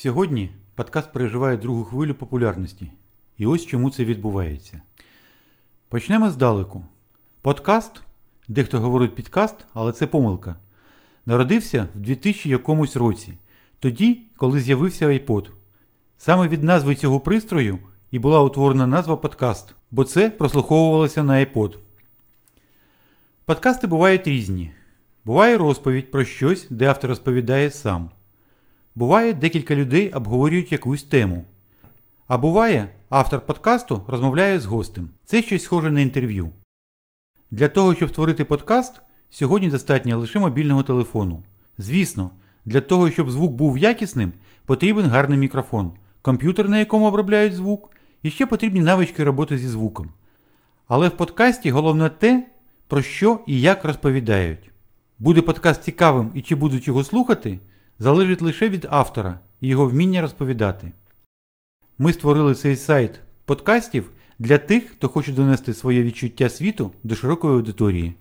Сьогодні подкаст переживає другу хвилю популярності. І ось чому це відбувається. Почнемо здалеку. Подкаст, дехто говорить підкаст, але це помилка. Народився в 2000 якомусь році, тоді, коли з'явився iPod. Саме від назви цього пристрою і була утворена назва подкаст, бо це прослуховувалося на iPod. Подкасти бувають різні. Буває розповідь про щось, де автор розповідає сам. Буває, декілька людей обговорюють якусь тему. А буває, автор подкасту розмовляє з гостем. Це щось схоже на інтерв'ю. Для того, щоб створити подкаст, сьогодні достатньо лише мобільного телефону. Звісно, для того, щоб звук був якісним, потрібен гарний мікрофон, комп'ютер, на якому обробляють звук, і ще потрібні навички роботи зі звуком. Але в подкасті головне те, про що і як розповідають. Буде подкаст цікавим і чи будуть його слухати, залежить лише від автора і його вміння розповідати. Ми створили цей сайт подкастів для тих, хто хоче донести своє відчуття світу до широкої аудиторії.